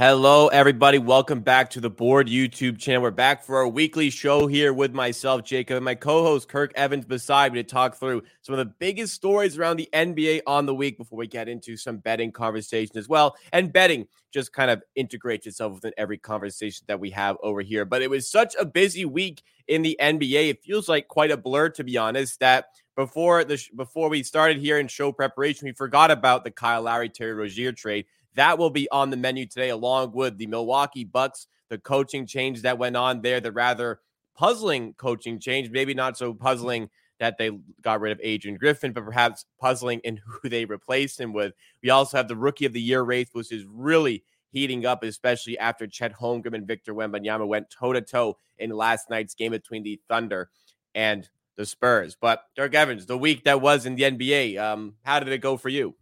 Hello, everybody. Welcome back to the Board YouTube channel. We're back for our weekly show here with myself, Jacob, and my co host, Kirk Evans, beside me to talk through some of the biggest stories around the NBA on the week before we get into some betting conversation as well. And betting just kind of integrates itself within every conversation that we have over here. But it was such a busy week in the NBA. It feels like quite a blur, to be honest, that before the before we started here in show preparation, we forgot about the Kyle Lowry Terry Rozier trade. That will be on the menu today, along with the Milwaukee Bucks, the coaching change that went on there, the rather puzzling coaching change, maybe not so puzzling that they got rid of Adrian Griffin, but perhaps puzzling in who they replaced him with. We also have the rookie of the year race, which is really heating up, especially after Chet Holmgren and Victor Wembanyama went toe to toe in last night's game between the Thunder and the Spurs. But Kirk Evans, the week that was in the NBA, um, how did it go for you?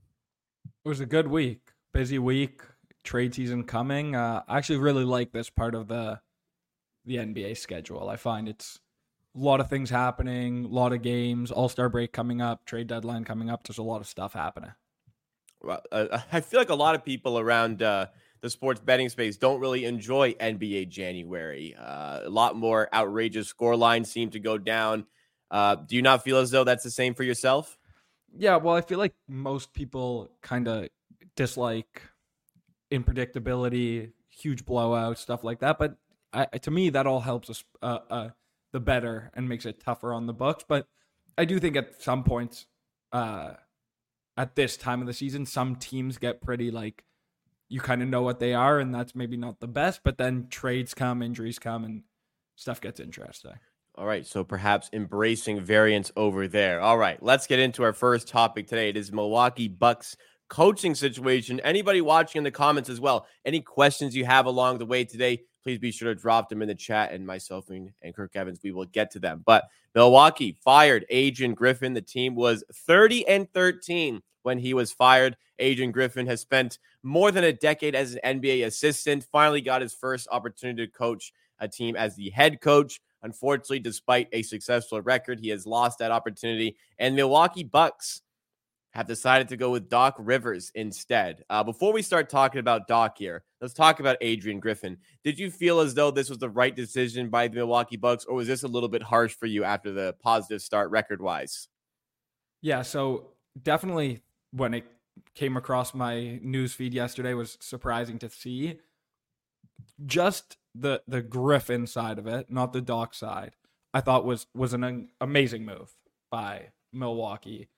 It was a good week busy week, trade season coming. Uh, I actually really like this part of the the NBA schedule. I find it's a lot of things happening, a lot of games, All Star break coming up, trade deadline coming up. There's a lot of stuff happening. Well, uh, I feel like a lot of people around uh, the sports betting space don't really enjoy NBA January. Uh, a lot more outrageous score lines seem to go down. Uh, do you not feel as though that's the same for yourself? Yeah, well, I feel like most people kind of dislike unpredictability, huge blowout, stuff like that. But I, to me, that all helps us uh, uh, the better and makes it tougher on the books. But I do think at some points, uh, at this time of the season, some teams get pretty like you kind of know what they are, and that's maybe not the best. But then trades come, injuries come, and stuff gets interesting. All right, so perhaps embracing variance over there. All right, let's get into our first topic today. It is Milwaukee Bucks coaching situation. Anybody watching in the comments as well, any questions you have along the way today, please be sure to drop them in the chat. And myself and, and Kirk Evans, we will get to them. But Milwaukee fired Adrian Griffin. The team was 30 and 13 when he was fired. Adrian Griffin has spent more than a decade as an NBA assistant, finally got his first opportunity to coach a team as the head coach. Unfortunately, despite a successful record, he has lost that opportunity. And Milwaukee Bucks have decided to go with Doc Rivers instead. Uh, before we start talking about Doc here, let's talk about Adrian Griffin. Did you feel as though this was the right decision by the Milwaukee Bucks, or was this a little bit harsh for you after the positive start record wise? Yeah, so definitely when it came across my news feed yesterday was surprising to see. Just the the Griffin side of it, not the Doc side, I thought was was an amazing move by Milwaukee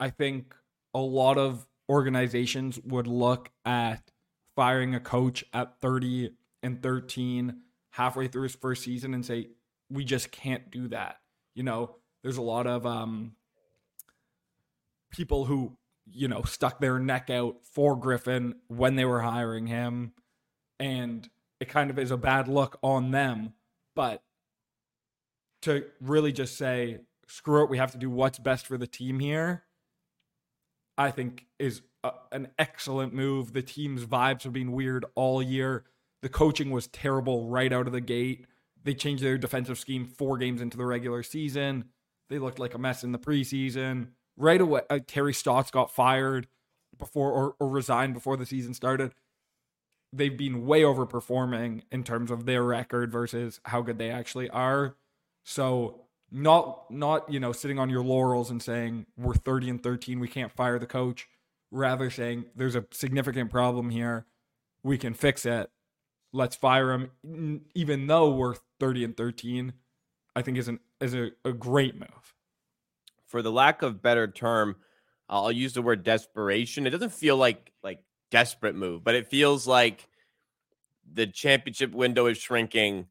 I think a lot of organizations would look at firing a coach at 30 and 13 halfway through his first season and say, we just can't do that. You know, there's a lot of um, people who, you know, stuck their neck out for Griffin when they were hiring him. And it kind of is a bad look on them. But to really just say, screw it, we have to do what's best for the team here I think is a, an excellent move. The team's vibes have been weird all year. The coaching was terrible right out of the gate. They changed their defensive scheme four games into the regular season. They looked like a mess in the preseason. Right away, uh, Terry Stotts got fired before or, or resigned before the season started. They've been way overperforming in terms of their record versus how good they actually are. So not not you know sitting on your laurels and saying we're 30 and 13 we can't fire the coach. Rather saying there's a significant problem here we can fix it let's fire him. Even though we're 30 and 13 i think is an is a, a great move. For the lack of better term i'll use the word desperation. It doesn't feel like like desperate move but it feels like the championship window is shrinking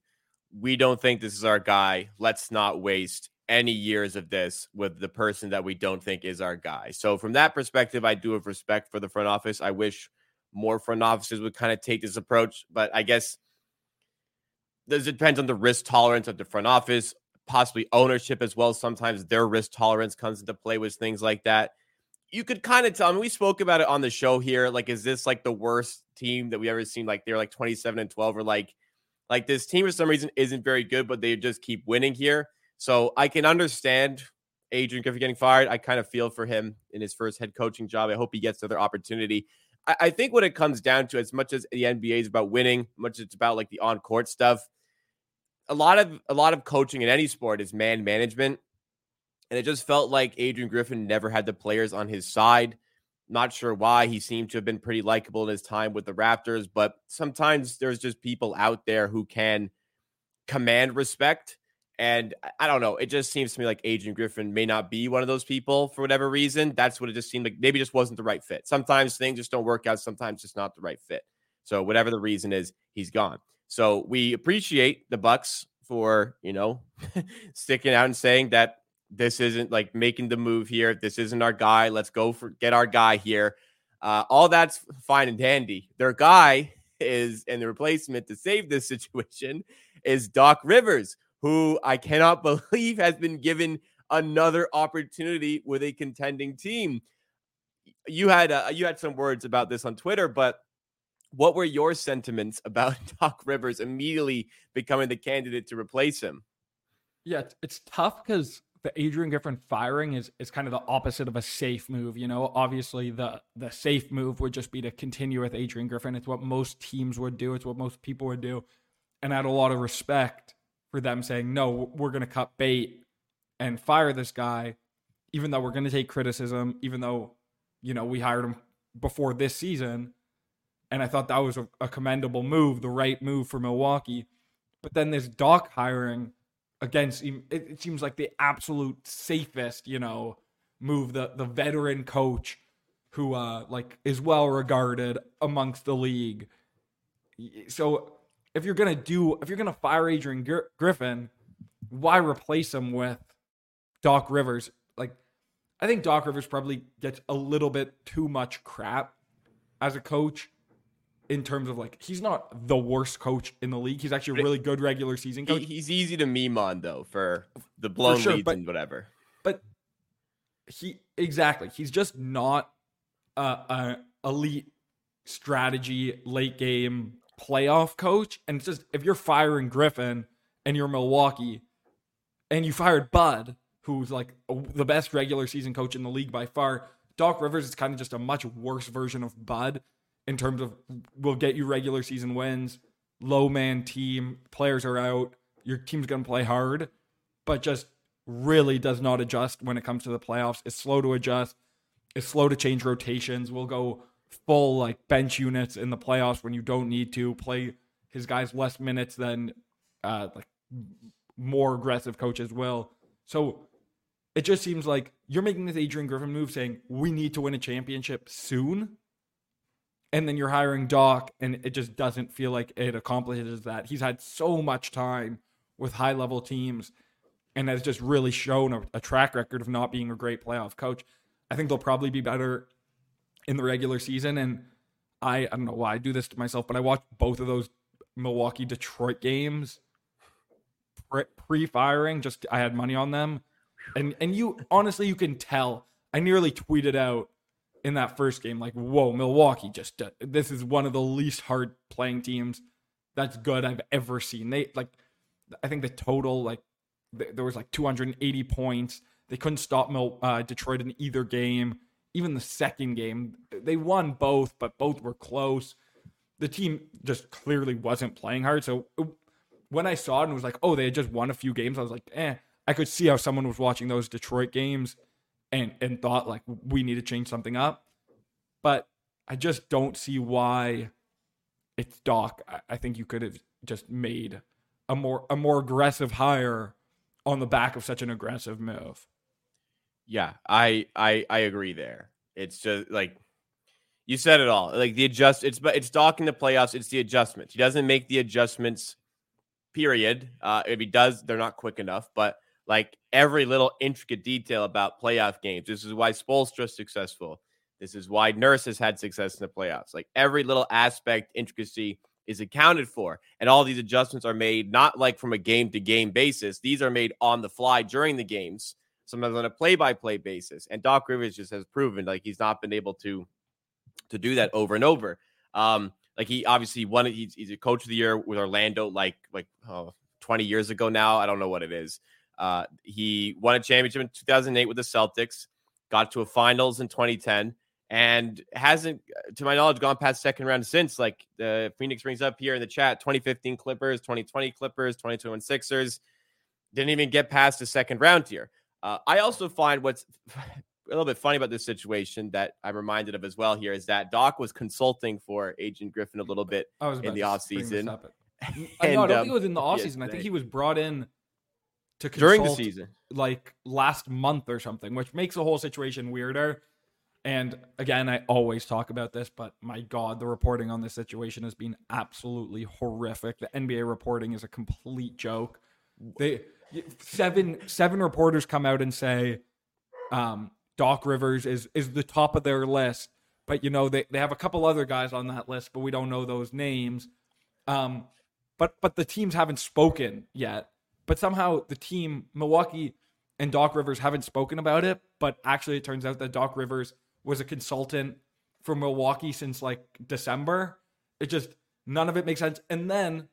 we don't think this is our guy. Let's not waste any years of this with the person that we don't think is our guy. So from that perspective, I do have respect for the front office. I wish more front offices would kind of take this approach, but I guess this depends on the risk tolerance of the front office, possibly ownership as well. Sometimes their risk tolerance comes into play with things like that. You could kind of tell. I mean, we spoke about it on the show here. Like, is this like the worst team that we ever seen? Like, they're like 27 and 12, or like, like this team for some reason isn't very good, but they just keep winning here. So I can understand Adrian Griffin getting fired. I kind of feel for him in his first head coaching job. I hope he gets another opportunity. I, I think what it comes down to, as much as the NBA is about winning, much as it's about like the on court stuff, a lot of a lot of coaching in any sport is man management. And it just felt like Adrian Griffin never had the players on his side. Not sure why. He seemed to have been pretty likable in his time with the Raptors, but sometimes there's just people out there who can command respect and I don't know. It just seems to me like Adrian Griffin may not be one of those people for whatever reason. That's what it just seemed like. Maybe just wasn't the right fit. Sometimes things just don't work out. Sometimes it's not the right fit. So whatever the reason is, he's gone. So we appreciate the Bucks for you know sticking out and saying that this isn't like making the move here. This isn't our guy. Let's go for get our guy here. Uh, all that's fine and dandy. Their guy is, and the replacement to save this situation is Doc Rivers who I cannot believe has been given another opportunity with a contending team. You had uh, you had some words about this on Twitter, but what were your sentiments about Doc Rivers immediately becoming the candidate to replace him? Yeah, it's tough because the Adrian Griffin firing is is kind of the opposite of a safe move. You know, obviously the the safe move would just be to continue with Adrian Griffin. It's what most teams would do. It's what most people would do. And I had a lot of respect for them saying, no, we're going to cut bait and fire this guy, even though we're going to take criticism, even though, you know, we hired him before this season. And I thought that was a, a commendable move, the right move for Milwaukee. But then this Doc hiring against, it, it seems like the absolute safest, you know, move, the, the veteran coach who, uh, like, is well regarded amongst the league. So if you're gonna do if you're gonna fire Adrian Gr- Griffin, why replace him with Doc Rivers? Like, I think Doc Rivers probably gets a little bit too much crap as a coach in terms of like he's not the worst coach in the league. He's actually a really good regular season coach. He, he's easy to meme on though for the blown for sure, leads but, and whatever. But he exactly he's just not a, a elite strategy late game playoff coach. And it's just if you're firing Griffin and you're Milwaukee and you fired Bud, who's like the best regular season coach in the league by far, Doc Rivers is kind of just a much worse version of Bud in terms of will get you regular season wins, low man team, players are out, your team's going to play hard, but just really does not adjust when it comes to the playoffs. It's slow to adjust. It's slow to change rotations. We'll go full like bench units in the playoffs when you don't need to play his guys less minutes than uh like more aggressive coaches will. So it just seems like you're making this Adrian Griffin move saying we need to win a championship soon. And then you're hiring Doc, and it just doesn't feel like it accomplishes that. He's had so much time with high level teams and has just really shown a, a track record of not being a great playoff coach. I think they'll probably be better in the regular season. And I, I don't know why I do this to myself, but I watched both of those Milwaukee Detroit games pre firing. Just I had money on them. And and you honestly you can tell. I nearly tweeted out in that first game like, "Whoa, Milwaukee just uh, this is one of the least hard playing teams that's good I've ever seen." They like I think the total like th- there was like 280 points. They couldn't stop Mil- uh, Detroit in either game even the second game, they won both, but both were close. The team just clearly wasn't playing hard. So uh, when I saw it and was like, oh, they had just won a few games, I was like, eh. I could see how someone was watching those Detroit games and and thought like we need to change something up. But I just don't see why it's Doc. I, I think you could have just made a more a more aggressive hire on the back of such an aggressive move. Yeah, I I I agree there. It's just like you said it all. Like the adjust it's but it's docking the playoffs, it's the adjustments. He doesn't make the adjustments period. Uh if he does, they're not quick enough, but like every little intricate detail about playoff games. This is why Spoelstra is successful. This is why Nurse has had success in the playoffs. Like every little aspect, intricacy is accounted for. And all these adjustments are made not like from a game to game basis. These are made on the fly during the games, sometimes on a play by play basis. And Doc Rivers just has proven like he's not been able to to do that over and over. Um, like he obviously won. He's, he's a coach of the year with Orlando, like like oh, 20 years ago now. I don't know what it is. Uh, he won a championship in 2008 with the Celtics, got to a finals in 2010, and hasn't, to my knowledge, gone past second round since. Like the Phoenix brings up here in the chat 2015 Clippers, 2020 Clippers, 2021 Sixers. Didn't even get past the second round here. Uh, I also find what's a little bit funny about this situation that I'm reminded of as well here is that Doc was consulting for Adrian Griffin a little bit in the offseason. and, I, no, I don't um, think it was in the offseason. Yeah, I think he was brought in to during the season, like last month or something, which makes the whole situation weirder. And again, I always talk about this, but my God, the reporting on this situation has been absolutely horrific. The NBA reporting is a complete joke. They seven seven reporters come out and say um, Doc Rivers is is the top of their list, but you know they, they have a couple other guys on that list, but we don't know those names. Um, but but the teams haven't spoken yet. But somehow the team Milwaukee and Doc Rivers haven't spoken about it. But actually, it turns out that Doc Rivers was a consultant for Milwaukee since like December. It just none of it makes sense. And then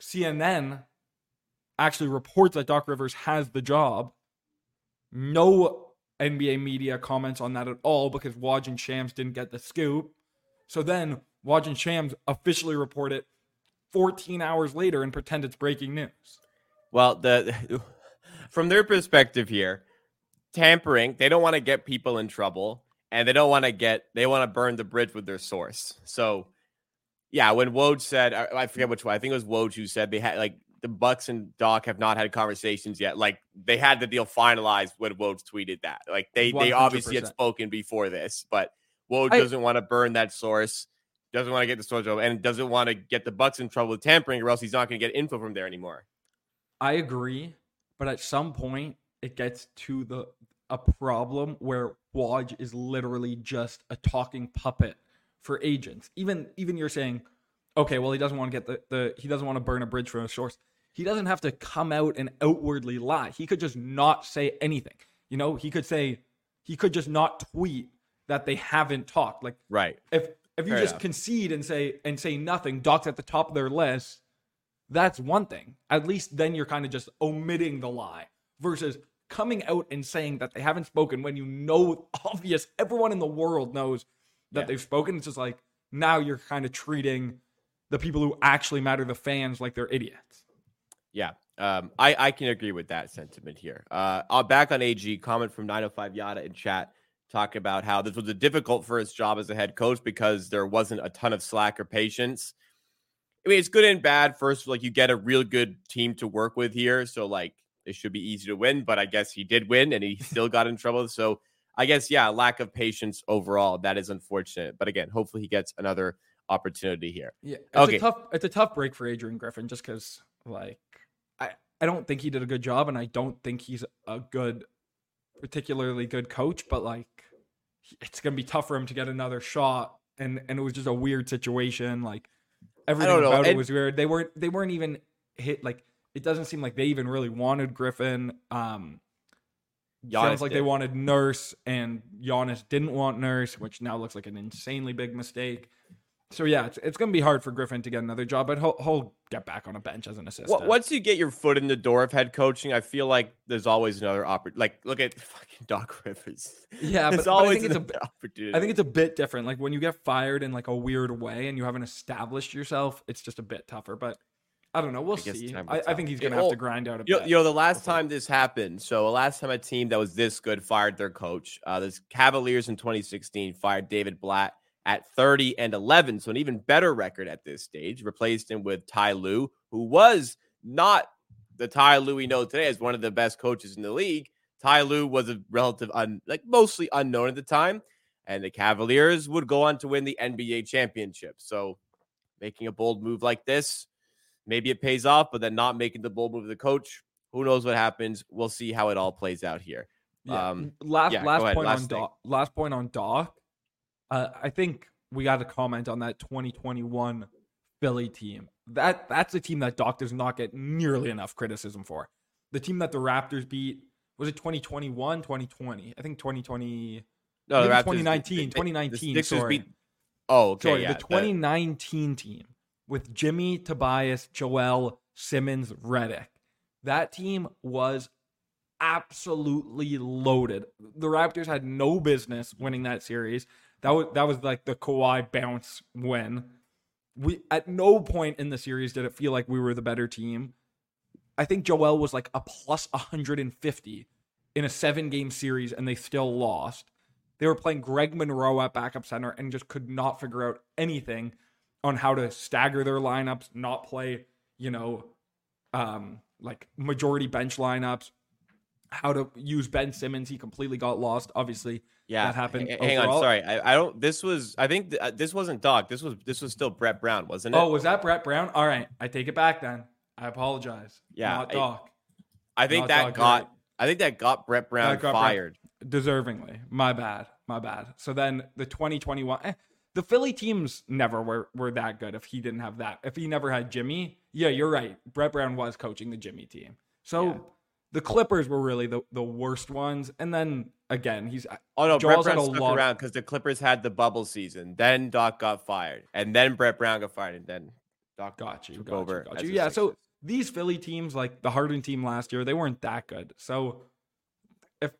CNN actually reports that Doc Rivers has the job. No NBA media comments on that at all because Woj and Shams didn't get the scoop. So then Woj and Shams officially report it 14 hours later and pretend it's breaking news. Well, the from their perspective here, tampering, they don't want to get people in trouble and they don't want to get they want to burn the bridge with their source. So yeah, when Woj said I, I forget which one, I think it was Woj who said they had like the Bucks and Doc have not had conversations yet. Like they had the deal finalized when Woj tweeted that. Like they 100%. they obviously had spoken before this, but Woj doesn't want to burn that source, doesn't want to get the source over, and doesn't want to get the Bucks in trouble with tampering, or else he's not going to get info from there anymore. I agree, but at some point it gets to the a problem where Woj is literally just a talking puppet for agents. Even even you're saying, okay, well he doesn't want to get the, the he doesn't want to burn a bridge from a source. He doesn't have to come out and outwardly lie. He could just not say anything. You know, he could say he could just not tweet that they haven't talked. Like right. If if you Fair just enough. concede and say and say nothing, Doc's at the top of their list, that's one thing. At least then you're kind of just omitting the lie versus coming out and saying that they haven't spoken when you know obvious everyone in the world knows that yeah. they've spoken. It's just like now you're kind of treating the people who actually matter, the fans, like they're idiots. Yeah, um, I, I can agree with that sentiment here. Uh, I'll back on AG comment from 905 Yada in chat talk about how this was a difficult for his job as a head coach because there wasn't a ton of slack or patience. I mean, it's good and bad. First, like you get a real good team to work with here, so like it should be easy to win. But I guess he did win, and he still got in trouble. So I guess yeah, lack of patience overall. That is unfortunate. But again, hopefully he gets another opportunity here. Yeah. It's okay. A tough, it's a tough break for Adrian Griffin just because like I I don't think he did a good job, and I don't think he's a good, particularly good coach. But like, it's gonna be tough for him to get another shot. And and it was just a weird situation. Like everything about it was weird. They weren't they weren't even hit like it doesn't seem like they even really wanted Griffin. Um Giannis sounds like did. they wanted Nurse and Giannis didn't want Nurse, which now looks like an insanely big mistake. So yeah, it's, it's going to be hard for Griffin to get another job, but he'll, he'll get back on a bench as an assistant. once you get your foot in the door of head coaching, I feel like there's always another opportunity. Like look at fucking Doc Rivers. Yeah, but, always but I think it's a opportunity. I think it's a bit different. Like when you get fired in like a weird way and you haven't established yourself, it's just a bit tougher. But I don't know. We'll I see. I, I, think he's going to have to grind out a bit. You know, the last time this happened, so the last time a team that was this good fired their coach, uh, the Cavaliers in 2016 fired David Blatt at 30 and 11. So an even better record at this stage. Replaced him with Ty Lue, who was not the Ty Lue we know today as one of the best coaches in the league. Ty Lue was a relative, un, like mostly unknown at the time. And the Cavaliers would go on to win the NBA championship. So making a bold move like this, maybe it pays off, but then not making the bold move of the coach Who knows what happens? We'll see how it all plays out here. Yeah. Um, last yeah, last point Last on. Doc. Last point on Doc. Uh, I think we got to comment on that 2021 Philly team. That that's a team that Doc does not get nearly enough criticism for. The team that the Raptors beat was it 2021, 2020? I think 2020. No, the Raptors- 2019, the- the- 2019, The sorry. beat. Oh, okay. Sorry, yeah, the 2019 team with Jimmy, Tobias, Joel, Simmons, Redick. That team was absolutely loaded. The Raptors had no business winning that series. That was that was like the Kawhi bounce win. We at no point in the series did it feel like we were the better team. I think Joel was like a plus 150 in a seven game series and they still lost. They were playing Greg Monroe at backup center and just could not figure out anything on how to stagger their lineups, not play, you know, um, like majority bench lineups, how to use Ben Simmons. He completely got lost. Obviously, Yeah, that happened H- Hang on, sorry. I, I don't. This was. I think th- uh, this wasn't Doc. This was. This was still Brett Brown, wasn't it? Oh, was that Brett Brown? All right, I take it back then. I apologize. Yeah, not I- Doc. I think not that Doc, got. right. I think that got Brett Brown got Brett- fired. deservingly. My bad. My bad. So then the 2021 eh, the Philly teams never were were that good if he didn't have that. If he never had Jimmy. Yeah, you're right. Brett Brown was coaching the Jimmy team. So Yeah. The Clippers were really the, the worst ones. And then again, he's Oh no, Joel's Brett Brown stuck lot- around because the Clippers had the bubble season. Then Doc got fired, and then Brett Brown got fired, and then Doc got you. took Got over. you, got you. Yeah, so these Philly teams, like the Harden team last year, they weren't that good. So if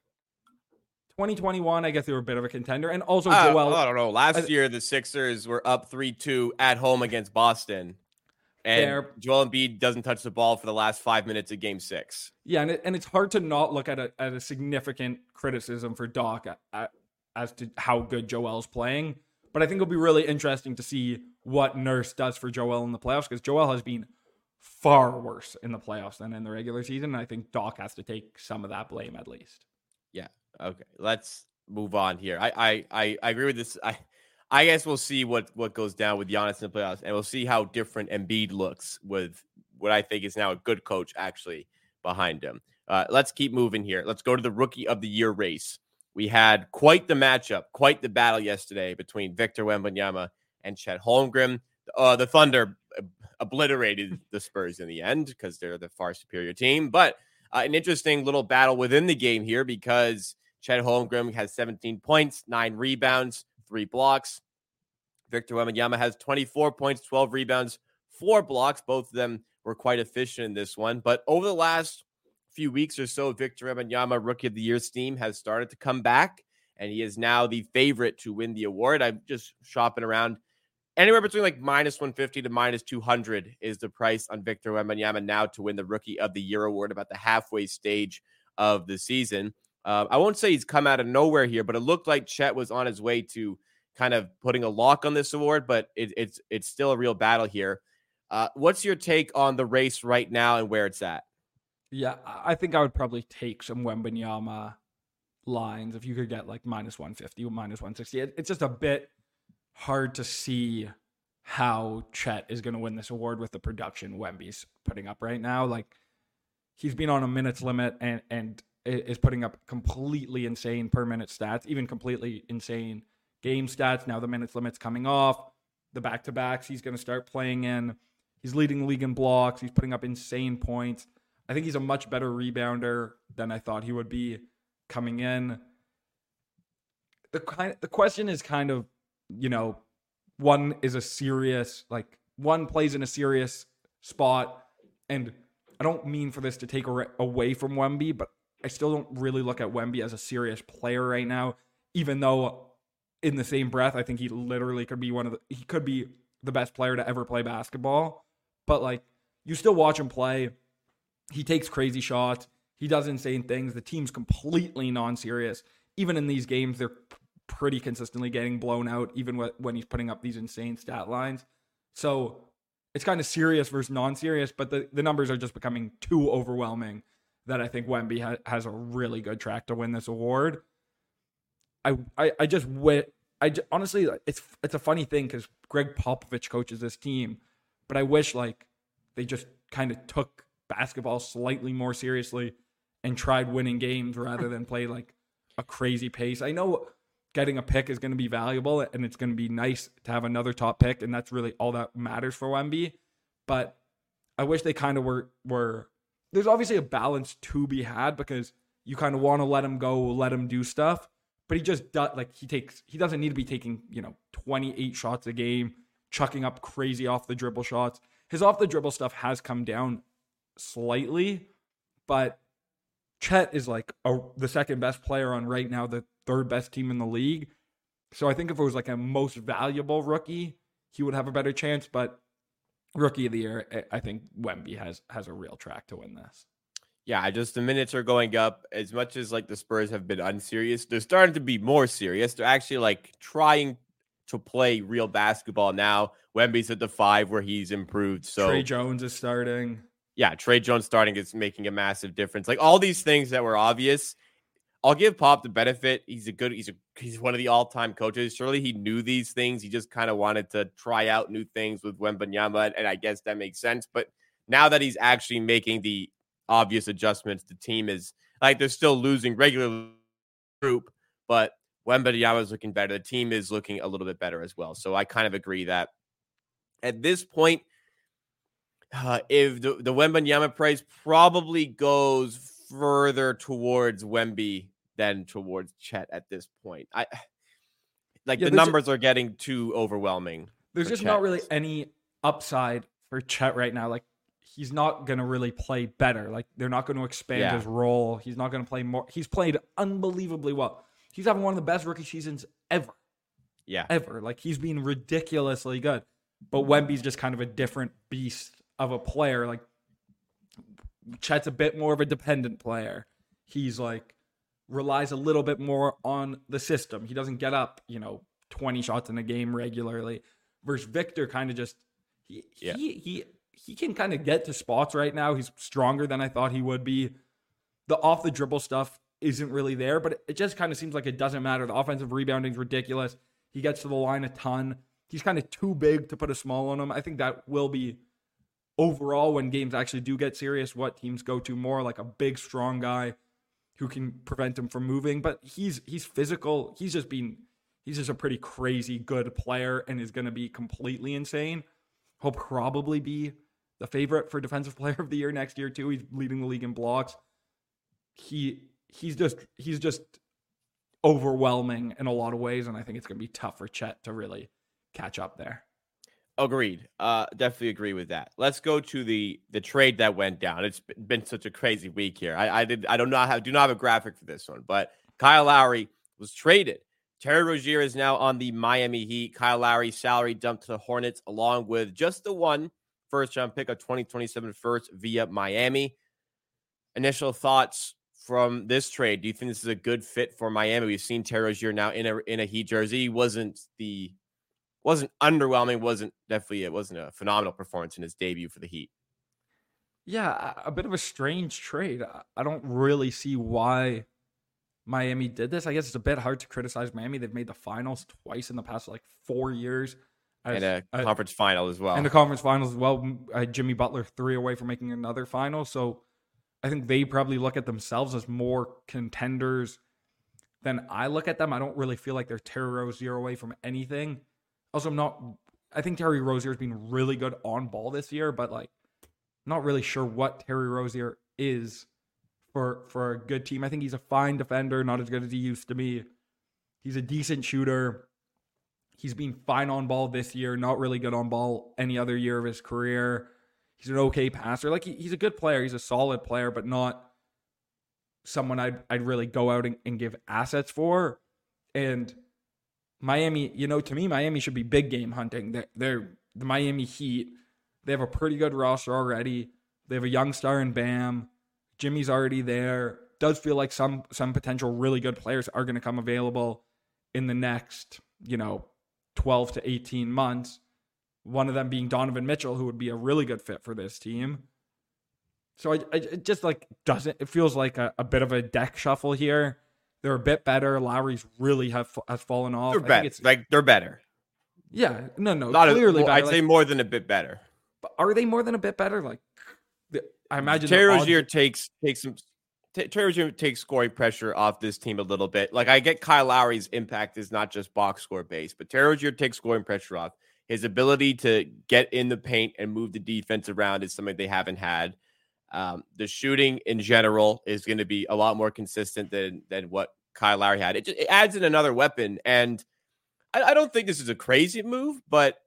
2021, I guess they were a bit of a contender. And also Uh, Joel I don't know. Last I- year, the Sixers were up three two at home against Boston, and. Joel Embiid doesn't touch the ball for the last five minutes of Game Six. Yeah, and, it, and it's hard to not look at a, at a significant criticism for Doc a- a- as to how good Joel's playing. But I think it'll be really interesting to see what Nurse does for Joel in the playoffs because Joel has been far worse in the playoffs than in the regular season. And I think Doc has to take some of that blame at least. Yeah. Okay, let's move on here. I I I, I agree with this. I I guess we'll see what what goes down with Giannis in the playoffs, and we'll see how different Embiid looks with what I think is now a good coach actually behind him. Uh, let's keep moving here. Let's go to the rookie of the year race. We had quite the matchup, quite the battle yesterday between Victor Wembanyama and Chet Holmgren. Uh, the Thunder obliterated the Spurs in the end because they're the far superior team. But uh, an interesting little battle within the game here because Chet Holmgren has 17 points, nine rebounds, three blocks. Victor Wembanyama has 24 points, 12 rebounds, four blocks. Both of them were quite efficient in this one. But over the last few weeks or so, Victor Wembanyama, Rookie of the Year team, has started to come back, and he is now the favorite to win the award. I'm just shopping around. Anywhere between like minus 150 to minus 200 is the price on Victor Wembanyama now to win the Rookie of the Year award about the halfway stage of the season. Uh, I won't say he's come out of nowhere here, but it looked like Chet was on his way to kind of putting a lock on this award, but it, it's it's still a real battle here. Uh, what's your take on the race right now and where it's at? Yeah, I think I would probably take some Wembanyama lines if you could get like minus 150 or minus 160. It, it's just a bit hard to see how Chet is going to win this award with the production Wemby's putting up right now. Like he's been on a minutes limit and and is putting up completely insane per minute stats, even completely insane game stats. Now the minutes limit's coming off. The back to backs he's going to start playing in. He's leading the league in blocks. He's putting up insane points. I think he's a much better rebounder than I thought he would be coming in. The kind the question is kind of, you know, one is a serious like one plays in a serious spot and I don't mean for this to take away from Wemby, but I still don't really look at Wemby as a serious player right now even though in the same breath I think he literally could be one of the he could be the best player to ever play basketball, but like you still watch him play he takes crazy shots. He does insane things. The team's completely non-serious. Even in these games, they're pretty consistently getting blown out, even when he's putting up these insane stat lines. So it's kind of serious versus non-serious, but the, the numbers are just becoming too overwhelming that I think Wemby ha- has a really good track to win this award. I I, I just wit. I j- honestly, it's it's a funny thing because Gregg Popovich coaches this team, but I wish like they just kind of took basketball slightly more seriously and tried winning games rather than play like a crazy pace. I know getting a pick is going to be valuable and it's going to be nice to have another top pick and that's really all that matters for Wemby, but I wish they kind of were were there's obviously a balance to be had because you kind of want to let him go, let him do stuff, but he just does like he takes he doesn't need to be taking, you know, 28 shots a game, chucking up crazy off the dribble shots. His off the dribble stuff has come down slightly, but Chet is like a, the second best player on right now, the third best team in the league. So I think if it was like a most valuable rookie, he would have a better chance. But rookie of the year, eh, I think Wemby has has a real track to win this. Yeah, just the minutes are going up. As much as like the Spurs have been unserious, they're starting to be more serious. They're actually like trying to play real basketball now. Wemby's at the five where he's improved. So Tre Jones is starting. Yeah, Tre Jones starting is making a massive difference. Like all these things that were obvious. I'll give Pop the benefit. He's a good, he's a he's one of the all-time coaches. Surely he knew these things. He just kind of wanted to try out new things with Wembanyama, and I guess that makes sense. But now that he's actually making the obvious adjustments, the team is like they're still losing regular group, but Wembanyama is looking better. The team is looking a little bit better as well. So I kind of agree that at this point, uh, if the, the Wembanyama price probably goes further towards Wemby than towards Chet at this point. I like yeah, the numbers are getting too overwhelming. There's just Chet. not really any upside for Chet right now. Like he's not going to really play better. Like they're not going to expand yeah. his role. He's not going to play more. He's played unbelievably well. He's having one of the best rookie seasons ever. Yeah. Ever. Like he's been ridiculously good. But Wemby's just kind of a different beast of a player. Like Chet's a bit more of a dependent player. He's like relies a little bit more on the system. He doesn't get up, you know, 20 shots in a game regularly. Versus Victor kind of just he yeah. he he he can kind of get to spots right now. He's stronger than I thought he would be. The off the dribble stuff isn't really there, but it just kind of seems like it doesn't matter. The offensive rebounding is ridiculous. He gets to the line a ton. He's kind of too big to put a small on him. I think that will be overall when games actually do get serious what teams go to more like a big strong guy who can prevent him from moving. But he's he's physical. He's just been he's just a pretty crazy good player and is going to be completely insane. He'll probably be the favorite for defensive player of the year next year too. He's leading the league in blocks. He he's just he's just overwhelming in a lot of ways and i think it's going to be tough for chet to really catch up there Agreed. Uh, definitely agree with that. Let's go to the the trade that went down. It's been such a crazy week here. I, I did. I don't know. Do not have a graphic for this one, but Kyle Lowry was traded. Terry Rozier is now on the Miami Heat. Kyle Lowry salary dumped to the Hornets, along with just the one first round pick of 2027 first via Miami. Initial thoughts from this trade? Do you think this is a good fit for Miami? We've seen Terry Rozier now in a in a Heat jersey. He wasn't the wasn't underwhelming. wasn't definitely it wasn't a phenomenal performance in his debut for the Heat. Yeah, a bit of a strange trade. I don't really see why Miami did this. I guess it's a bit hard to criticize Miami. They've made the finals twice in the past like four years. As, and a conference uh, final as well. And the conference finals as well. Uh, Jimmy Butler three away from making another final. So I think they probably look at themselves as more contenders than I look at them. I don't really feel like they're Terry Rozier away from anything. Also, I'm not. I think Terry Rozier has been really good on ball this year, but like, not really sure what Terry Rozier is for for a good team. I think he's a fine defender, not as good as he used to be. He's a decent shooter. He's been fine on ball this year, not really good on ball any other year of his career. He's an okay passer. Like he, he's a good player. He's a solid player, but not someone I'd I'd really go out and, and give assets for. And Miami, you know, to me, Miami should be big game hunting. They're, they're the Miami Heat. They have a pretty good roster already. They have a young star in Bam. Jimmy's already there. Does feel like some some potential really good players are going to come available in the next, you know, 12 to 18 months. One of them being Donovan Mitchell, who would be a really good fit for this team. So I, I it just like doesn't it feels like a, a bit of a deck shuffle here. They're a bit better. Lowry's really have has fallen off. They're better. Like they're better. Yeah, no, no, Not clearly. Well, I'd like, say more than a bit better. Are they more than a bit better? Like, I imagine Terry their Rozier takes takes some T- Terry Rozier takes scoring pressure off this team a little bit. Like I get Kyle Lowry's impact is not just box score based, but Terry Rozier takes scoring pressure off. His ability to get in the paint and move the defense around is something they haven't had. Um, the shooting in general is going to be a lot more consistent than than what Kyle Lowry had. It, just, it adds in another weapon, and I, I don't think this is a crazy move, but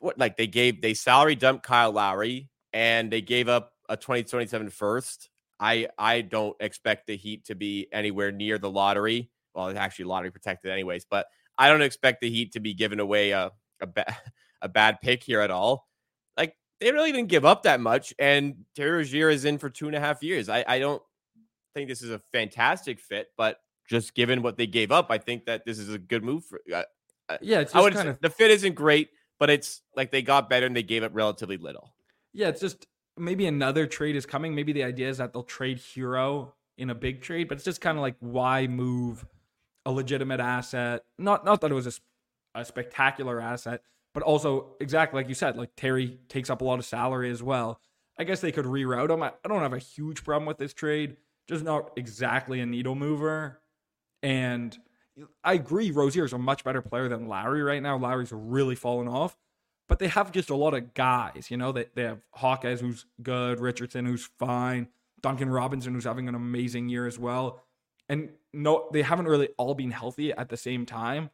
what like they gave they salary dumped Kyle Lowry and they gave up a 2027 first. I I don't expect the Heat to be anywhere near the lottery. Well, it's actually lottery protected anyways, but I don't expect the Heat to be giving away a a, ba- a bad pick here at all. They really didn't give up that much, and Terry Rozier is in for two and a half years. I I don't think this is a fantastic fit, but just given what they gave up, I think that this is a good move for. Uh, yeah, it's I would kind of the fit isn't great, but it's like they got better and they gave up relatively little. yeah, it's just maybe another trade is coming. Maybe the idea is that they'll trade Herro in a big trade, but it's just kind of like why move a legitimate asset? Not not that it was a spectacular asset, but also exactly like you said, like Terry takes up a lot of salary as well. I guess they could reroute him. I, I don't have a huge problem with this trade, just not exactly a needle mover. And I agree, Rozier is a much better player than Lowry right now. Lowry's really fallen off but they have just a lot of guys. You know, they, they have Hawkes, who's good, Richardson, who's fine, Duncan Robinson, who's having an amazing year as well. And no, they haven't really all been healthy at the same time.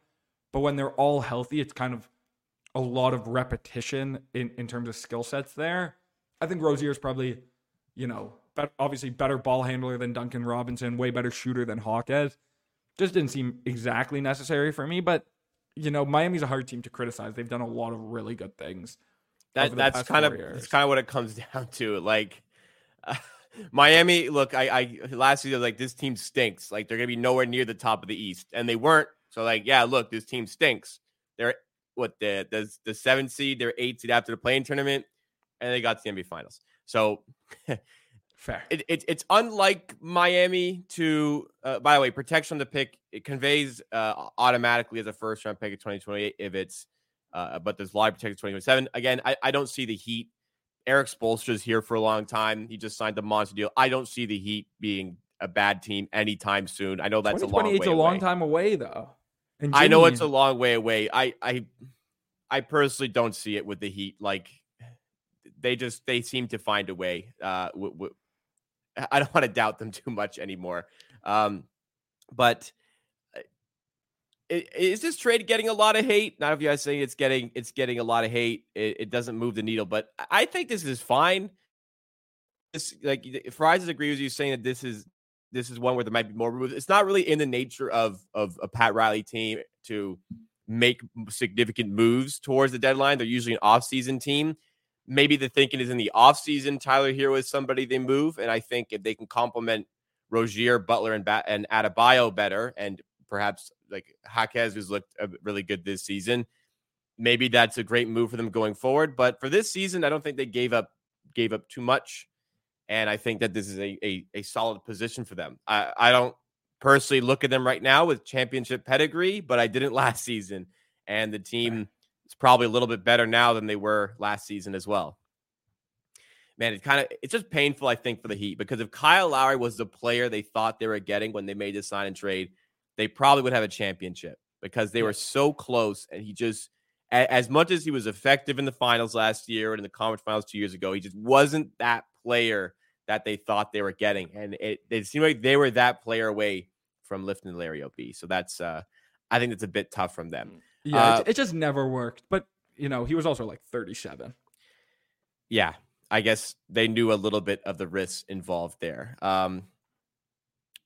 But when they're all healthy, it's kind of a lot of repetition in, in terms of skill sets there. I think Rozier is probably, you know, obviously better ball handler than Duncan Robinson, way better shooter than Hawkes. Just didn't seem exactly necessary for me, but you know, Miami's a hard team to criticize. They've done a lot of really good things. That that's kind of four that's kind of what it comes down to. Like uh, Miami, look, I, I last year like this team stinks. Like they're gonna be nowhere near the top of the East, and they weren't. So like, yeah, look, this team stinks. They're what the the the seven seed, they're eight seed after the play-in tournament, and they got to the NBA Finals. So Fair. it, it, it's unlike Miami to, uh, by the way, protection on the pick, it conveys uh, automatically as a first round pick of 2028 if it's, uh, but there's live protection 2027. Again, I, I don't see the Heat. Eric is here for a long time. He just signed a monster deal. I don't see the Heat being a bad team anytime soon. I know that's a long way 2028's a long away. time away, though. And I know it's a long way away. I I I personally don't see it with the Heat. Like they just they seem to find a way. Uh, w- w- I don't want to doubt them too much anymore. Um, but uh, is this trade getting a lot of hate? Not if you guys saying it's getting it's getting a lot of hate. It, it doesn't move the needle, but I- think this is fine. This like Fries agree with you saying that this is this is one where there might be more moves. It's not really in the nature of of a Pat Riley team to make significant moves towards the deadline. They're usually an off-season team. Maybe the thinking is in the offseason, Tyler Herro is somebody they move. And I think if they can complement Rozier, Butler, and ba- and Adebayo better, and perhaps like Jaquez, who's looked uh, really good this season, maybe that's a great move for them going forward. But for this season, I don't think they gave up gave up too much. And I think that this is a a, a solid position for them. I, I don't personally look at them right now with championship pedigree, but I didn't last season. And the team is probably a little bit better now than they were last season as well. Man, it kind of it's just painful, I think, for the Heat because if Kyle Lowry was the player they thought they were getting when they made this sign and trade, they probably would have a championship because they were so close and he just as much as he was effective in the finals last year and in the conference finals two years ago, he just wasn't that player that they thought they were getting. And it, it seemed like they were that player away from lifting Larry OB. So that's uh I think it's a bit tough from them. Yeah, Uh, it, it just never worked. But you know, he was also like 37. yeah, I guess they knew a little bit of the risks involved there. Um,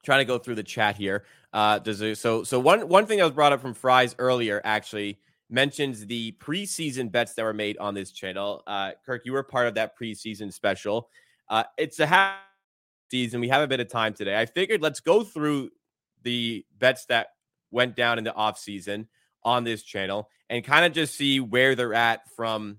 trying to go through the chat here. Uh, does it, so so one one thing that was brought up from Fries earlier actually mentions the preseason bets that were made on this channel. Uh, Kirk, you were part of that preseason special. Uh, it's a half season. We have a bit of time today. I figured let's go through the bets that went down in the off season on this channel and kind of just see where they're at from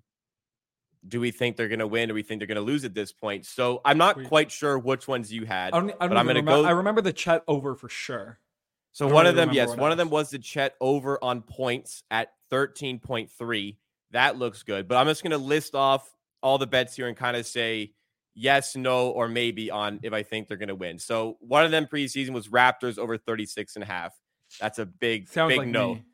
do we think they're going to win? Do we think they're going to lose at this point? So I'm not quite sure which ones you I had. don't, I don't but I'm gonna remem- go- I remember the chat over for sure. So one really of them, yes, one of them was the Chet over on points at 13.3. That looks good. But I'm just going to list off all the bets here and kind of say, yes, no, or maybe on if I think they're going to win. So one of them preseason was Raptors over 36 and a half. That's a big, Sounds big like no. me.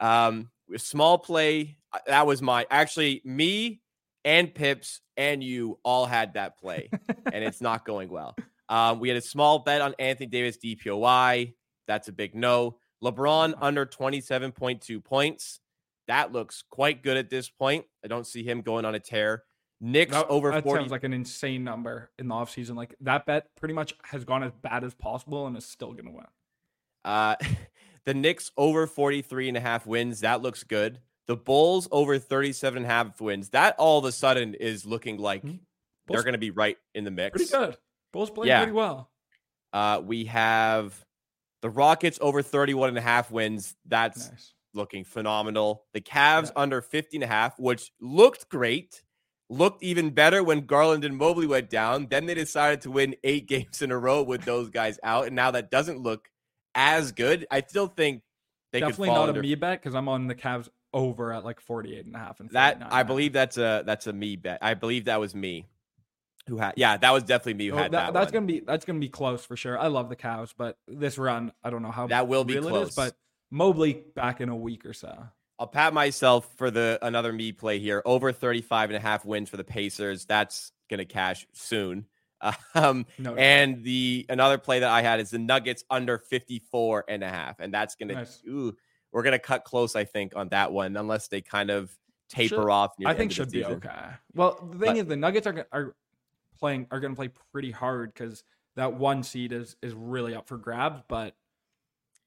Um, small play. uh, That was my actually me and Pips and you all had that play, and it's not going well. Um, we had a small bet on Anthony Davis DPOY. That's a big no. LeBron under 27.2 points. That looks quite good at this point. I don't see him going on a tear. Knicks That, over that 40. sounds like an insane number in the offseason. Like that bet pretty much has gone as bad as possible and is still gonna win. Uh, the Knicks over 43 and a half wins. That looks good. The Bulls over 37 and a half wins. That all of a sudden is looking like Hmm. they're going to be right in the mix. pretty good. Bulls playing Yeah. pretty well. Uh, we have the Rockets over 31 and a half wins. That's Nice. looking phenomenal. The Cavs Yeah. under 50 and a half, which looked great. Looked even better when Garland and Mobley went down. Then they decided to win eight games in a row with those guys out. And now that doesn't look as good. I still think they Definitely could fall not under a me bet because I'm on the Cavs over at like 48 and a half and that I believe that's a that's a me bet. I believe that was me who had yeah, that was definitely me who half. had Oh, that. that's one. gonna be that's gonna be close for sure. I love the Cavs, but this run I don't know how That will be close. is, but Mobley back in a week or so. I'll pat myself for the another me play here. Over 35 and a half wins for the Pacers. That's going to cash soon. Um, No, and the another play that I had is the Nuggets under 54 and a half. And that's going to, Nice. ooh, we're going to cut close, I think, on that one, unless they kind of taper Should- off. near I the think should be okay. Well, the thing But- is, the Nuggets are are playing are going to play pretty hard because that one seed is is really up for grabs, but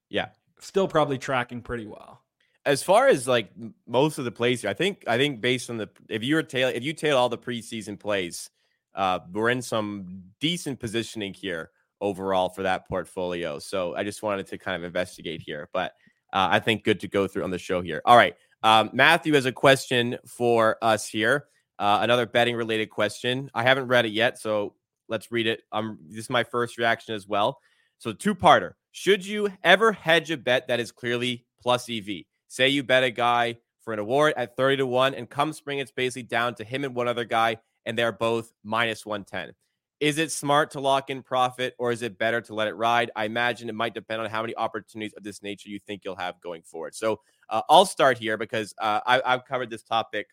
Yeah. still probably tracking pretty well. As far as like most of the plays here, I think I think based on the if you were tail if you tail all the preseason plays, uh, we're in some decent positioning here overall for that portfolio. So I just wanted to kind of investigate here, but uh, I think good to go through on the show here. All right, um, Matthew has a question for us here. Uh, another betting related question. I haven't read it yet, so let's read it. Um, this is my first reaction as well. So two parter. Should you ever hedge a bet that is clearly plus EV? Say you bet a guy for an award at 30 to 1, and come spring, it's basically down to him and one other guy, and they're both minus 110. Is it smart to lock in profit or is it better to let it ride? I imagine it might depend on how many opportunities of this nature you think you'll have going forward. So uh, I'll start here because uh, I, I've covered this topic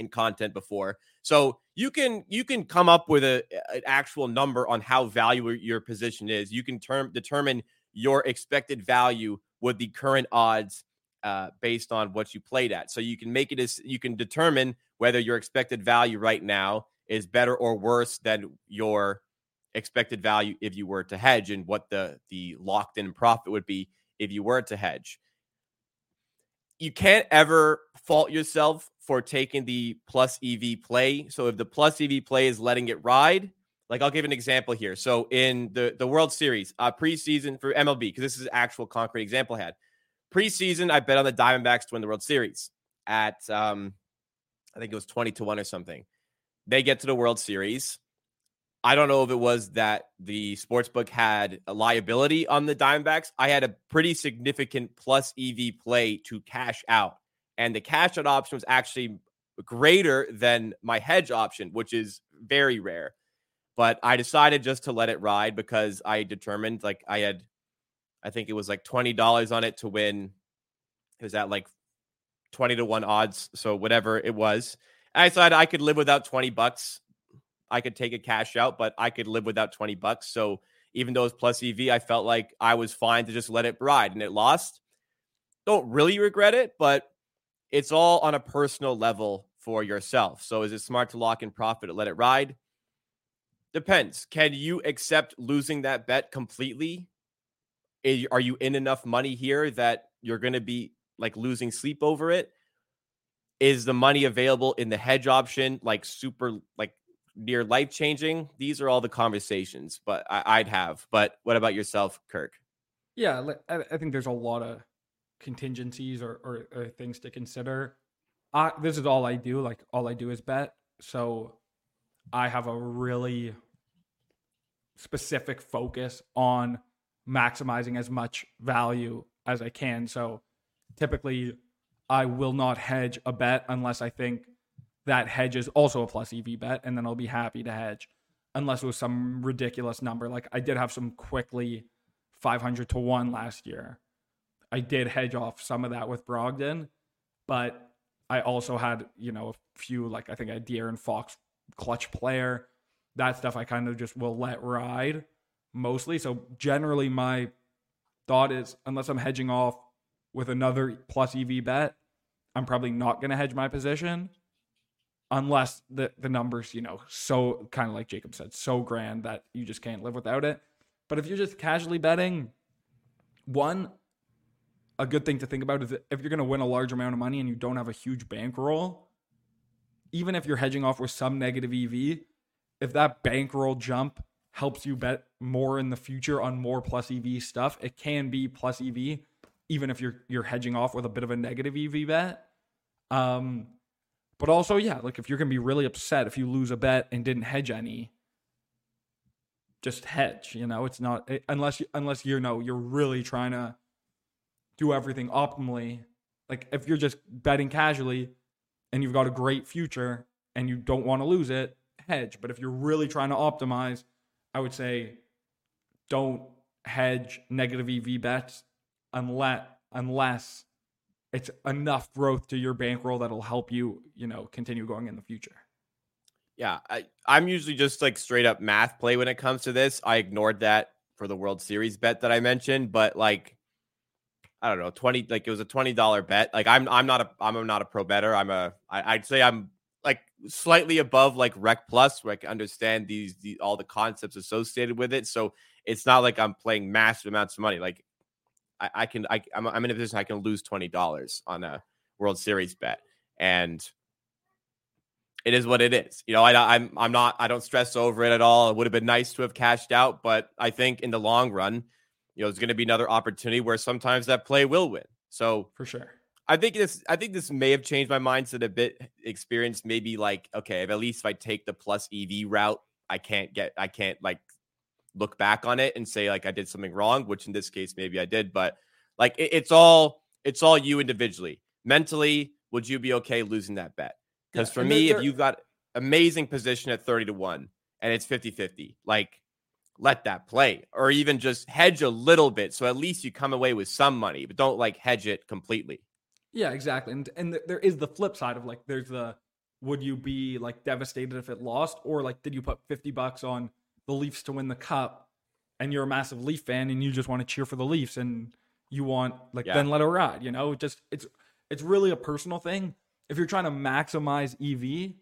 in content before. So you can you can come up with a an actual number on how valuable your position is. You can term determine your expected value with the current odds uh, based on what you played at. So you can make it as you can determine whether your expected value right now is better or worse than your expected value if you were to hedge and what the the locked in profit would be if you were to hedge. You can't ever fault yourself for taking the plus EV play. So if the plus EV play is letting it ride, like I'll give an example here. So in the the World Series, uh preseason for MLB, because this is actual concrete example I had. Preseason, I bet on the Diamondbacks to win the World Series at um I think it was 20 to 1 or something. They get to the World Series. I don't know if it was that the sportsbook had a liability on the Diamondbacks. I had a pretty significant plus EV play to cash out. And the cash out option was actually greater than my hedge option, which is very rare. But I decided just to let it ride because I determined like I had, I think it was like $20 on it to win. It was at like 20 to 1 odds. So whatever it was. I decided I could live without 20 bucks. I could take a cash out, but I could live without 20 bucks. So even though it's plus EV, I felt like I was fine to just let it ride and it lost. Don't really regret it, but it's all on a personal level for yourself. So is it smart to lock in profit and let it ride? Depends. Can you accept losing that bet completely? Are you in enough money here that you're going to be like losing sleep over it? Is the money available in the hedge option like super like near life changing? These are all the conversations, but I, I'd have. But what about yourself, Kirk? Yeah, I, I think there's a lot of contingencies or, or, or things to consider. I, this is all I do. Like all I do is bet. So I have a really specific focus on maximizing as much value as I can. So typically, I will not hedge a bet unless I think that hedge is also a plus EV bet, and then I'll be happy to hedge, unless it was some ridiculous number. Like I did have some Quickley 500 to one last year. I did hedge off some of that with Brogdon, but I also had you know a few like I think I had De'Aaron Fox clutch player. That stuff I kind of just will let ride mostly. So generally, my thought is unless I'm hedging off with another plus EV bet, I'm probably not going to hedge my position unless the the numbers, you know, so kind of like Jacob said, so grand that you just can't live without it. But if you're just casually betting, one a good thing to think about is if you're going to win a large amount of money and you don't have a huge bankroll, even if you're hedging off with some negative EV, if that bankroll jump helps you bet more in the future on more plus EV stuff, it can be plus EV, even if you're you're hedging off with a bit of a negative EV bet. Um, but also, yeah, like if you're gonna be really upset if you lose a bet and didn't hedge any, just hedge. You know, it's not eh, unless you unless you know you're really trying to do everything optimally. Like if you're just betting casually and you've got a great future and you don't want to lose it, hedge. But if you're really trying to optimize, I would say don't hedge negative EV bets unless unless it's enough growth to your bankroll that'll help you, you know, continue going in the future. Yeah, I, I'm usually just like straight up math play when it comes to this. I ignored that for the World Series bet that I mentioned, but like I don't know, 20 like it was a $20 bet. Like I'm I'm not a I'm not a pro better. I'm a I, I'd say I'm like slightly above like Rec Plus, where I can understand these the, all the concepts associated with it. So it's not like I'm playing massive amounts of money. Like I, I can I I'm, I'm in a position I can lose twenty dollars on a World Series bet, and it is what it is. You know, I, I'm I'm not I don't stress over it at all. It would have been nice to have cashed out, but I think in the long run, you know, there's going to be another opportunity where sometimes that play will win. So for sure. I think this I think this may have changed my mindset a bit. Experience maybe like okay, if at least if I take the plus EV route, I can't get I can't like look back on it and say like I did something wrong, which in this case maybe I did, but like it, it's all it's all you individually. Mentally, would you be okay losing that bet? Because yeah, for me, if you've got amazing position at 30 to 1 and it's 50-50, like let that play or even just hedge a little bit so at least you come away with some money, but don't like hedge it completely. Yeah, exactly. And and there is the flip side of like there's the would you be like devastated if it lost or like did you put 50 bucks on the Leafs to win the cup and you're a massive Leaf fan and you just want to cheer for the Leafs and you want like yeah. then let it ride, you know? Just it's it's really a personal thing. If you're trying to maximize EV,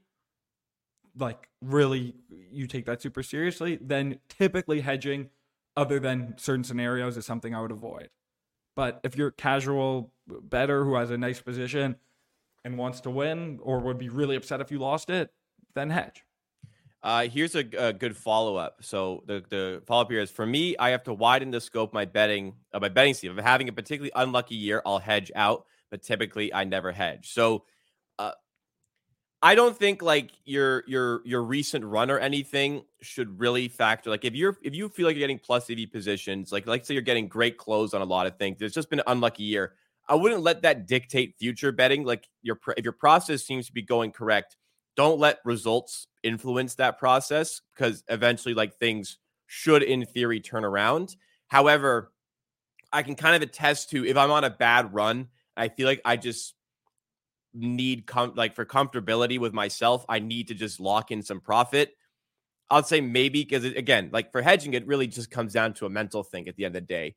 like really you take that super seriously, then typically hedging other than certain scenarios is something I would avoid. But if you're casual better who has a nice position and wants to win or would be really upset if you lost it, then hedge. Uh, here's a, a good follow up. So the the follow up here is for me, I have to widen the scope my betting uh, my betting scheme. If I'm having a particularly unlucky year, I'll hedge out, but typically I never hedge. So uh, I don't think like your your your recent run or anything should really factor. Like if you're if you feel like you're getting plus EV positions, like like say you're getting great close on a lot of things. There's just been an unlucky year. I wouldn't let that dictate future betting. Like your if your process seems to be going correct, don't let results influence that process because eventually like things should in theory turn around. However, I can kind of attest to if I'm on a bad run, I feel like I just need com- like for comfortability with myself, I need to just lock in some profit. I'll say maybe because again, like for hedging, it really just comes down to a mental thing at the end of the day.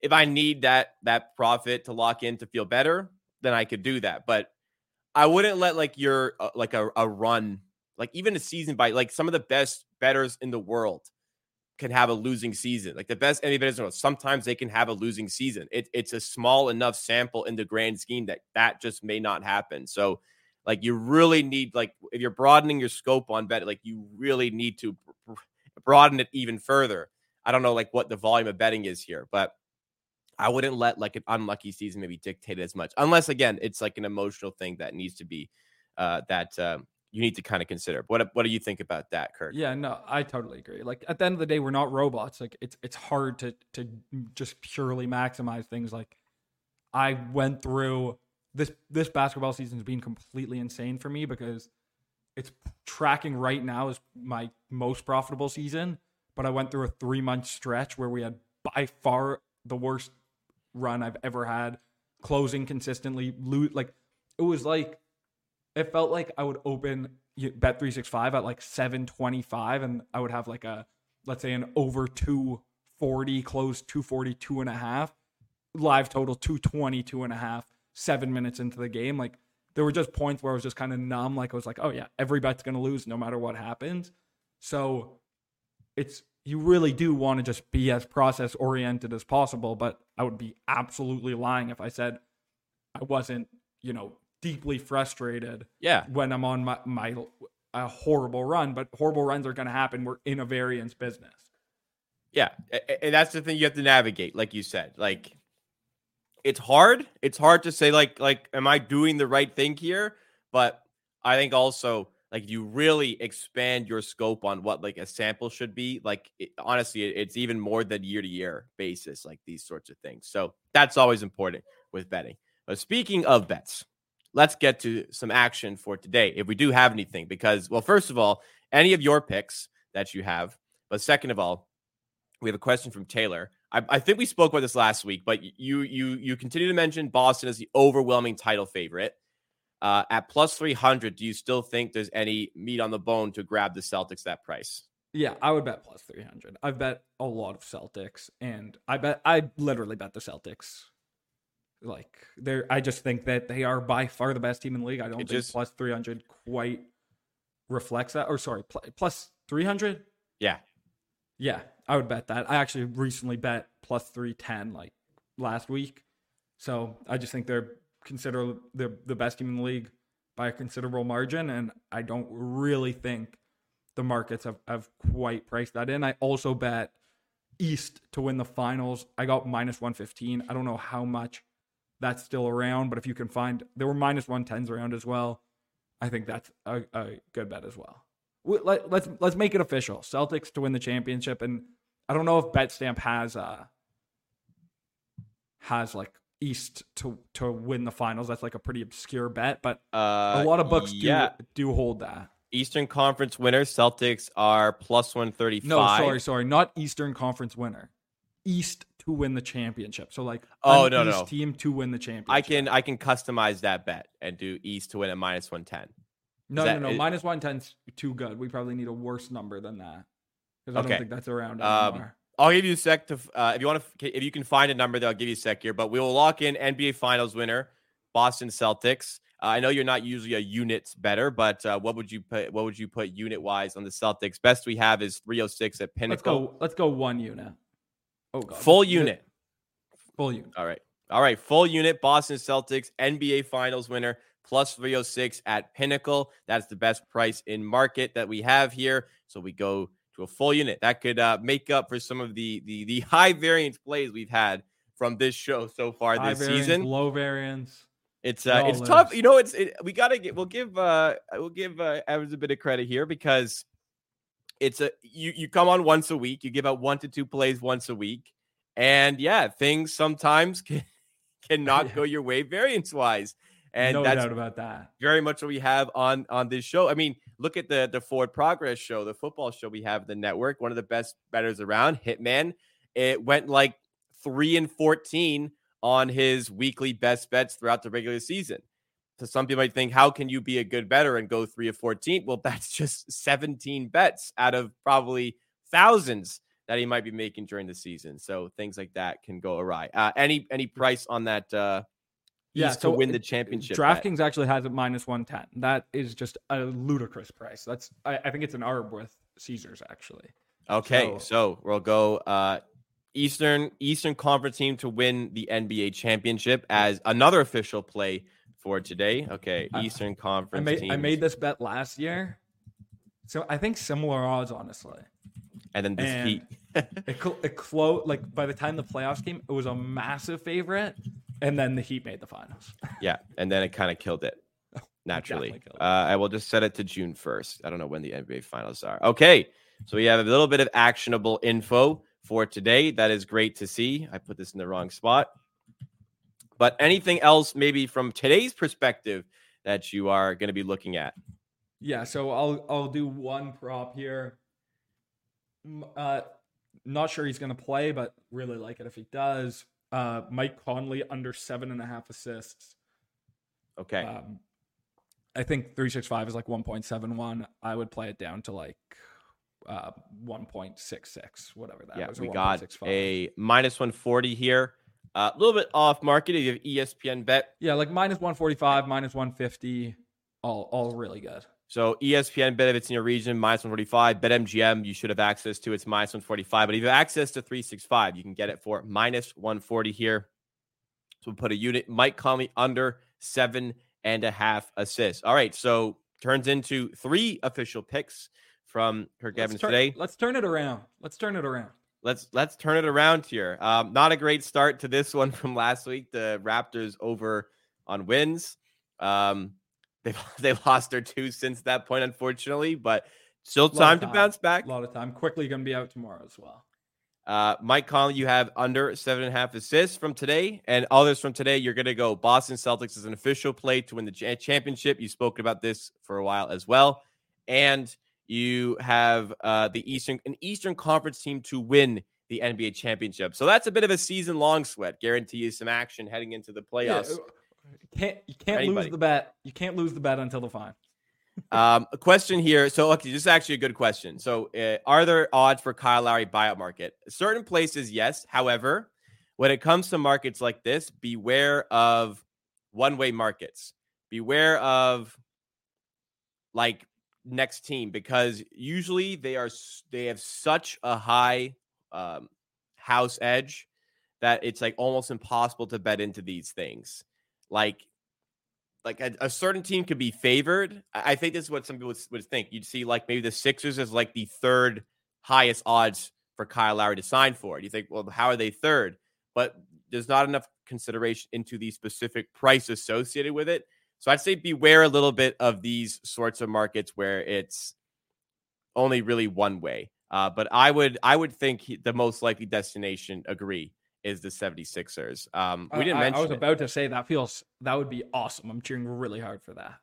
If I need that that profit to lock in to feel better, then I could do that. But I wouldn't let like your uh, like a, a run, like even a season by like some of the best betters in the world can have a losing season. Like the best NBA bettors, sometimes they can have a losing season. It, it's a small enough sample in the grand scheme that that just may not happen. So, like you really need like if you're broadening your scope on bet, like you really need to broaden it even further. I don't know like what the volume of betting is here, but I wouldn't let like an unlucky season maybe dictate as much, unless again it's like an emotional thing that needs to be uh, that uh, you need to kind of consider. What what do you think about that, Kirk? Yeah, no, I totally agree. Like at the end of the day, we're not robots. Like it's it's hard to to just purely maximize things. Like I went through this this basketball season has been completely insane for me because it's tracking right now is my most profitable season. But I went through a three month stretch where we had by far the worst run I've ever had, closing consistently. Loot like it was like it felt like I would open bet 365 at like 725 and I would have like a let's say an over 240 close 240 two and a half live total 220 two and a half seven minutes into the game like there were just points where I was just kind of numb like I was like oh yeah every bet's gonna lose no matter what happens so it's you really do want to just be as process oriented as possible but I would be absolutely lying if I said I wasn't you know deeply frustrated. Yeah. When I'm on my my a horrible run, but horrible runs are going to happen. We're in a variance business. Yeah, and that's the thing you have to navigate, like you said. Like, it's hard. It's hard to say, like, like, am I doing the right thing here? But I think also, like, you really expand your scope on what like a sample should be. Like, it, honestly, it's even more than year to year basis, like these sorts of things. So that's always important with betting. But speaking of bets, let's get to some action for today, if we do have anything. Because, well, first of all, any of your picks that you have, but second of all, we have a question from Taylor. I, I, think we spoke about this last week, but you you you continue to mention Boston as the overwhelming title favorite. Uh, at plus three hundred, do you still think there's any meat on the bone to grab the Celtics that price? Yeah, I would bet plus three hundred. I've bet a lot of Celtics, and I bet I literally bet the Celtics like they're, I just think that they are by far the best team in the league. I don't it think just, plus three hundred quite reflects that. Or sorry, pl- plus three hundred. Yeah, yeah, I would bet that. I actually recently bet plus three ten like last week, so I just think they're consider the the best team in the league by a considerable margin, and I don't really think the markets have, have quite priced that in. I also bet East to win the finals. I got minus 115. I don't know how much that's still around. But if you can find, there were minus 110s around as well. I think that's a, a good bet as well. Let, let's let's make it official. Celtics to win the championship, and I don't know if BetStamp has uh has like East to to win the finals. That's like a pretty obscure bet, but uh, a lot of books yeah. do do hold that. Eastern Conference winner Celtics are plus one thirty five. No, sorry, sorry, not Eastern Conference winner. East to win the championship. So like oh no East no team to win the championship. I can I can customize that bet and do East to win at minus one ten. No that, no no it, minus one ten's too good. We probably need a worse number than that because I okay. don't think that's around um, anymore. Um, I'll give you a sec to uh, if you want to if you can find a number that I'll give you a sec here. But we will lock in NBA Finals winner Boston Celtics. Uh, I know you're not usually a units better, but uh, what would you put? What would you put unit wise on the Celtics? Best we have is 306 at Pinnacle. Let's go. Let's go one unit. Oh, God. Full unit. Full unit. All right. All right. Full unit. Boston Celtics NBA Finals winner plus 306 at Pinnacle. That's the best price in market that we have here. So we go to a full unit. That could uh, make up for some of the the the high variance plays we've had from this show so far high this variance, season. Low variance. It's uh, it's lives. tough. You know, it's it, we gotta get. We'll give uh, we'll give uh, Evans a bit of credit here because it's a you you come on once a week, you give out one to two plays once a week, and yeah, things sometimes can cannot yeah. go your way variance wise. And no that's doubt about that. Very much what we have on on this show. I mean, look at the the Forward Progress show, the football show we have the network. One of the best betters around, Hitman. It went like three and fourteen on his weekly best bets throughout the regular season to some people might think, how can you be a good better and go three of 14? Well, that's just 17 bets out of probably thousands that he might be making during the season. So things like that can go awry. Uh, any any price on that uh yeah, so to win the championship. DraftKings bet. actually has it minus 110. That is just a ludicrous price. That's I, I think it's an arb with Caesars actually. Okay, so, so we'll go uh Eastern Eastern Conference team to win the NBA championship as another official play for today. Okay, Eastern Conference. I made, I made this bet last year, so I think similar odds, honestly. And then this and heat. it it closed like by the time the playoffs came, it was a massive favorite, and then the Heat made the finals. yeah, and then it kind of killed it naturally. It. Uh, I will just set it to June first. I don't know when the NBA finals are. Okay, so we have a little bit of actionable info for today. That is great to see. I put this in the wrong spot. But anything else, maybe from today's perspective, that you are going to be looking at? Yeah, so I'll I'll do one prop here. Uh, not sure he's gonna play, but really like it if he does. Uh, Mike Conley under seven and a half assists. Okay. Um, I think three six five is like one point seven one. I would play it down to like uh 1.66 whatever that yeah, was we got 1.65. a minus 140 here. Uh, a little bit off market. You have ESPN bet. yeah like minus 145 minus 150 all all really good So ESPN bet if it's in your region, minus 145. Bet MGM, you should have access to it's minus 145. But if you have access to 365, you can get it for minus 140 here. So we'll put a unit, Mike Conley under seven and a half assists. All right. So turns into three official picks from Kirk let's Evans turn, today. let's turn it around let's turn it around let's let's turn it around here. Um, not a great start to this one from last week. The Raptors over on wins. Um, they they lost their two since that point, unfortunately, but still of time to bounce back. a lot of time Quickley gonna be out tomorrow as well Uh, Mike Conley, you have under seven and a half assists from today, and others from today. You're going to go Boston Celtics as an official play to win the cha- championship. You spoke about this for a while as well, and you have uh, the Eastern an Eastern Conference team to win the NBA championship. So that's a bit of a season long sweat. Guarantee you some action heading into the playoffs. Yeah, you can't you can't lose the bet you can't lose the bet until the fine. Um, a question here. So, okay, this is actually a good question. So, uh, are there odds for Kyle Lowry buyout market? Certain places, yes. However, when it comes to markets like this, beware of one-way markets. Beware of like next team because usually they are they have such a high um, house edge that it's like almost impossible to bet into these things. Like like a, a certain team could be favored. I think this is what some people would, would think. You'd see like maybe the Sixers as like the third highest odds for Kyle Lowry to sign for it. You think, well, how are they third? But there's not enough consideration into the specific price associated with it. So I'd say beware a little bit of these sorts of markets where it's only really one way. Uh, but I would I would think he- the most likely destination agree is the 76ers. Um, we didn't I, mention I was it. about to say that feels that would be awesome i'm cheering really hard for that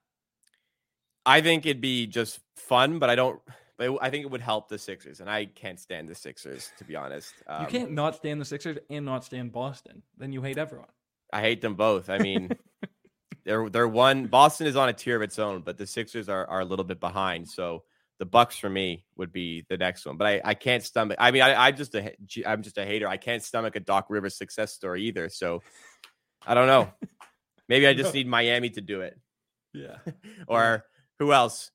I think it'd be just fun, but I don't. But I think it would help the Sixers, and I can't stand the Sixers to be honest. Um, you can't not stand the sixers and not stand boston then you hate everyone I hate them both. I mean, they're they're one. Boston is on a tier of its own, but the Sixers are are a little bit behind. So the Bucks for me would be the next one. But I I can't stomach. I mean, I I'm just a I'm just a hater. I can't stomach a Doc Rivers success story either. So I don't know. Maybe I just need Miami to do it. yeah or who else?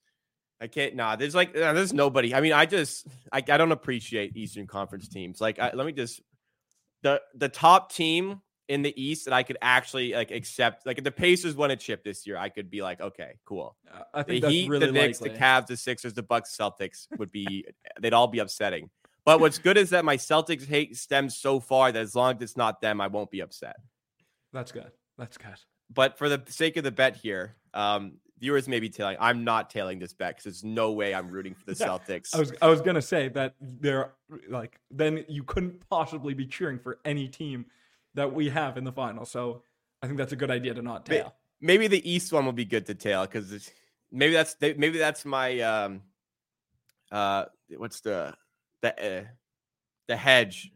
I can't. Nah, there's like there's nobody. I mean, I just I, I don't appreciate Eastern Conference teams. Like, I, let me just the the top team in the East that I could actually like accept. Like, if the Pacers won a chip this year, I could be like, okay, cool. Uh, i The think that's Heat, really the Knicks, likely. the Cavs, the Sixers, the Bucks, Celtics would be they'd all be upsetting. But what's good is that my Celtics hate stems so far that as long as it's not them, I won't be upset. that's good that's good but for the sake of the bet here, um, viewers may be tailing. I'm not tailing this bet because there's no way I'm rooting for the Celtics. I was I was gonna say that there like then you couldn't possibly be cheering for any team that we have in the final. So I think that's a good idea to not tail. maybe the East one will be good to tail because maybe that's maybe that's my um, uh, what's the the uh, the hedge,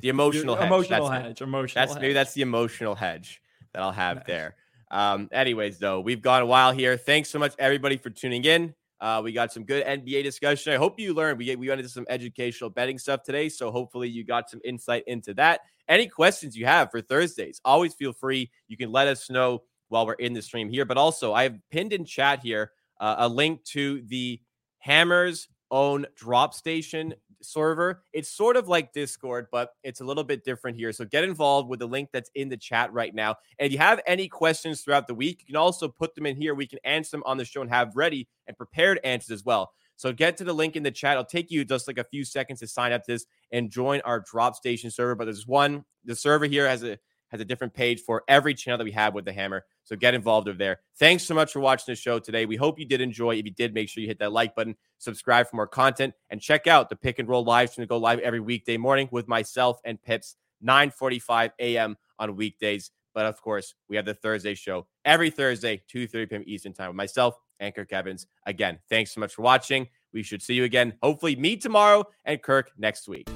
the emotional hedge. emotional That's hedge, emotional. That's maybe that's the emotional hedge that I'll have Nice. there. Um, anyways, though, we've gone a while here. Thanks so much, everybody, for tuning in. Uh, we got some good NBA discussion. I hope you learned. We we went into some educational betting stuff today, so hopefully you got some insight into that. Any questions you have for Thursdays, always feel free. You can let us know while we're in the stream here. But also, I have pinned in chat here uh, a link to the Hammers own drop station server. It's sort of like Discord, but it's a little bit different here. So get involved with the link that's in the chat right now. And if you have any questions throughout the week, you can also put them in here. We can answer them on the show and have ready and prepared answers as well. So get to the link in the chat. It'll take you just like a few seconds to sign up to this and join our drop station server. But there's one, the server here has a has a different page for every channel that we have with the hammer. So get involved over there. Thanks so much for watching the show today. We hope you did enjoy. If you did, make sure you hit that like button, subscribe for more content, and check out the pick and roll live stream to go live every weekday morning with myself and Pips, 9:45 a.m. on weekdays. But of course, we have the Thursday show every Thursday, 2 30 p.m. Eastern time with myself and Kirk Evans. Again, thanks so much for watching. We should see you again, hopefully, me tomorrow and Kirk next week.